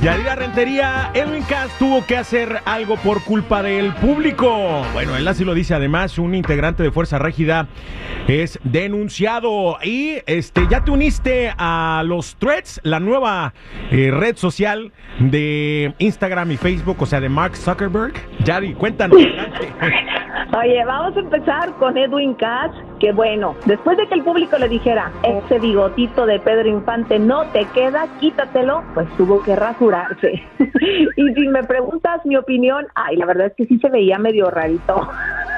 bigotería, Edwin Cass tuvo que hacer algo por culpa del público. Bueno, él así lo dice. Además, un integrante de Fuerza Régida es denunciado. Y este, ya te uniste a los threads, la nueva eh, red social de Instagram y Facebook, o sea, de Mark Zuckerberg. Yari, cuéntanos. Oye, vamos a empezar con Edwin Cass, que bueno, después de que el público le dijera, ese bigotito de Pedro Infante no te queda, quítatelo, pues tuvo que rasurarse. y si me preguntas mi opinión, ay, la verdad es que sí se veía medio rarito.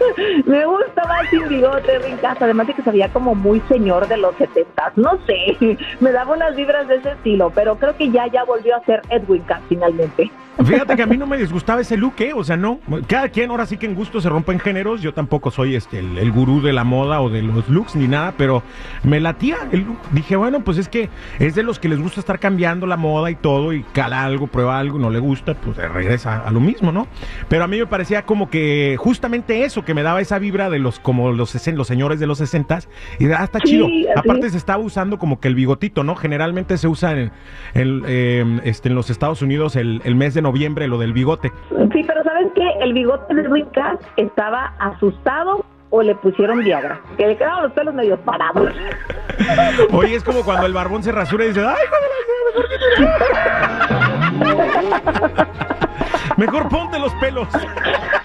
me gusta más sin bigote, Edwin Cass, además de que se veía como muy señor de los setentas, no sé, me daba unas vibras de ese estilo, pero creo que ya, ya volvió a ser Edwin Cass finalmente. Fíjate que a mí no me disgustaba ese look, ¿eh? O sea, no. Cada quien ahora sí que en gusto se rompen géneros. Yo tampoco soy este el, gurú de la moda o de los looks ni nada, pero me latía el look. Dije, bueno, pues es que es de los que les gusta estar cambiando la moda y todo, y cala algo, prueba algo, no le gusta, pues regresa a lo mismo, ¿no? Pero a mí me parecía como que justamente eso, que me daba esa vibra de los, como los, los señores de los sesentas, y ah, está chido. Aparte se estaba usando como que el bigotito, ¿no? Generalmente se usa en, eh, este, en los Estados Unidos el, el mes de noviembre, lo del bigote. Sí, pero ¿sabes qué? El bigote de Rick estaba asustado o le pusieron Viagra, que le quedaban los pelos medio parados. Oye, es como cuando el barbón se rasura y dice, ¡ay, Mejor ponte los pelos.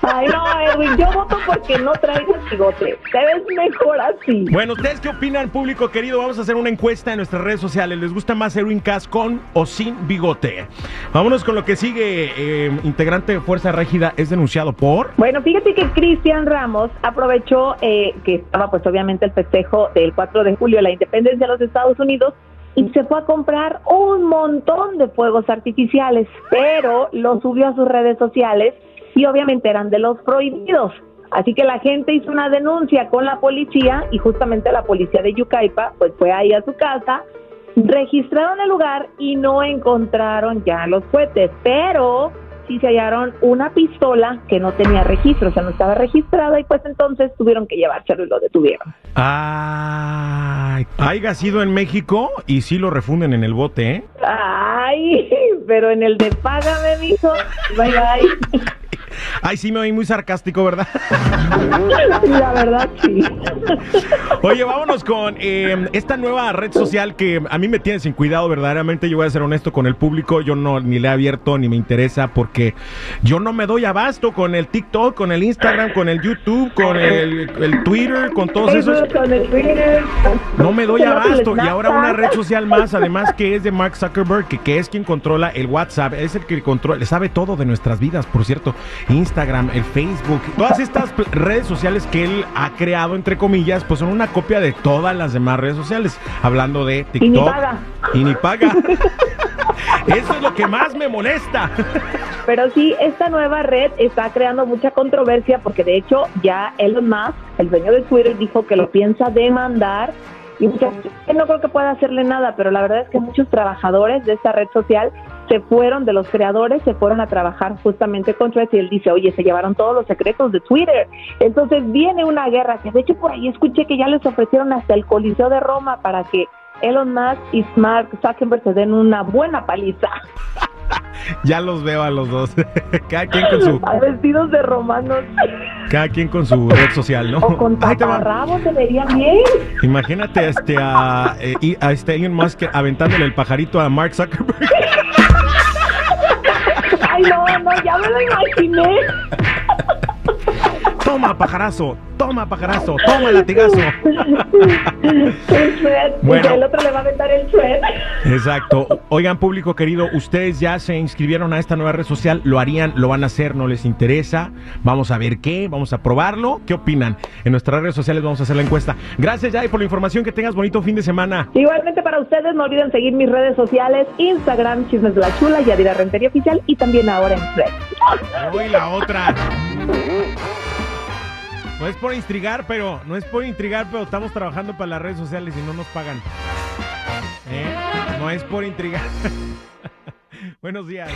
Ay, no, Edwin, yo voto porque no traigas bigote. Te ves mejor así. Bueno, ¿ustedes qué opinan, público querido? Vamos a hacer una encuesta en nuestras redes sociales. ¿Les gusta más Edwin Cass con o sin bigote? Vámonos con lo que sigue. Eh, integrante de Fuerza Régida es denunciado por... Bueno, fíjate que Cristian Ramos aprovechó eh, que estaba pues obviamente el festejo del 4 de julio, la independencia de los Estados Unidos, y se fue a comprar un montón de fuegos artificiales, pero lo subió a sus redes sociales y obviamente eran de los prohibidos. Así que la gente hizo una denuncia con la policía y justamente la policía de Yucaipa pues fue ahí a su casa, registraron el lugar y no encontraron ya los cohetes, pero sí se hallaron una pistola que no tenía registro, o sea, no estaba registrada y pues entonces tuvieron que llevárselo y lo detuvieron. Ay, haya sido en México y sí lo refunden en el bote, ¿eh? Ay, pero en el de págame, mijo. Bye, bye. Ay, sí me oí muy sarcástico, ¿verdad? La verdad, sí. Oye, vámonos con em, esta nueva red social que a mí me tiene sin cuidado, verdaderamente. Yo voy a ser honesto con el público. Yo no ni le he abierto ni me interesa porque yo no me doy abasto con el TikTok, con el Instagram, con el YouTube, con el, Twitter, con todos esos. No me doy abasto. Y ahora una red social más, además que es de Mark Zuckerberg, que, que es quien controla el WhatsApp, es el que controla, sabe todo de nuestras vidas, por cierto. Instagram, el Facebook, todas estas redes sociales que él ha creado, entre comillas, pues son una copia de todas las demás redes sociales. Hablando de TikTok. Y ni paga. Y ni paga. Eso es lo que más me molesta. Pero sí, esta nueva red está creando mucha controversia porque de hecho ya Elon Musk, el dueño de Twitter, dijo que lo piensa demandar y mucha no creo que pueda hacerle nada, pero la verdad es que muchos trabajadores de esta red social se fueron de los creadores, se fueron a trabajar justamente contra él y él dice, oye, se llevaron todos los secretos de Twitter. Entonces viene una guerra que de hecho por ahí escuché que ya les ofrecieron hasta el Coliseo de Roma para que Elon Musk y Mark Zuckerberg se den una buena paliza. ya los veo a los dos. Cada quien con su. A vestidos de romanos. Cada quien con su red social, ¿no? O con taparrabos se vería bien. Imagínate este, a, eh, a este Elon Musk aventándole el pajarito a Mark Zuckerberg. Ay, no, no, ya me lo imaginé. Toma, pajarazo, toma, pajarazo, toma el latigazo. El bueno, el otro le va a aventar el shred. Exacto. Oigan, público querido, ustedes ya se inscribieron a esta nueva red social, lo harían, lo van a hacer, no les interesa. Vamos a ver qué, vamos a probarlo. ¿Qué opinan? En nuestras redes sociales vamos a hacer la encuesta. Gracias, Jai, por la información. Que tengas bonito fin de semana. Igualmente para ustedes, no olviden seguir mis redes sociales: Instagram, Chismes de la Chula, Yadira Rentería Oficial y también ahora en Thread. Uy, la otra. No es por intrigar, pero no es por intrigar, pero estamos trabajando para las redes sociales y no nos pagan. ¿Eh? No es por intrigar. Buenos días.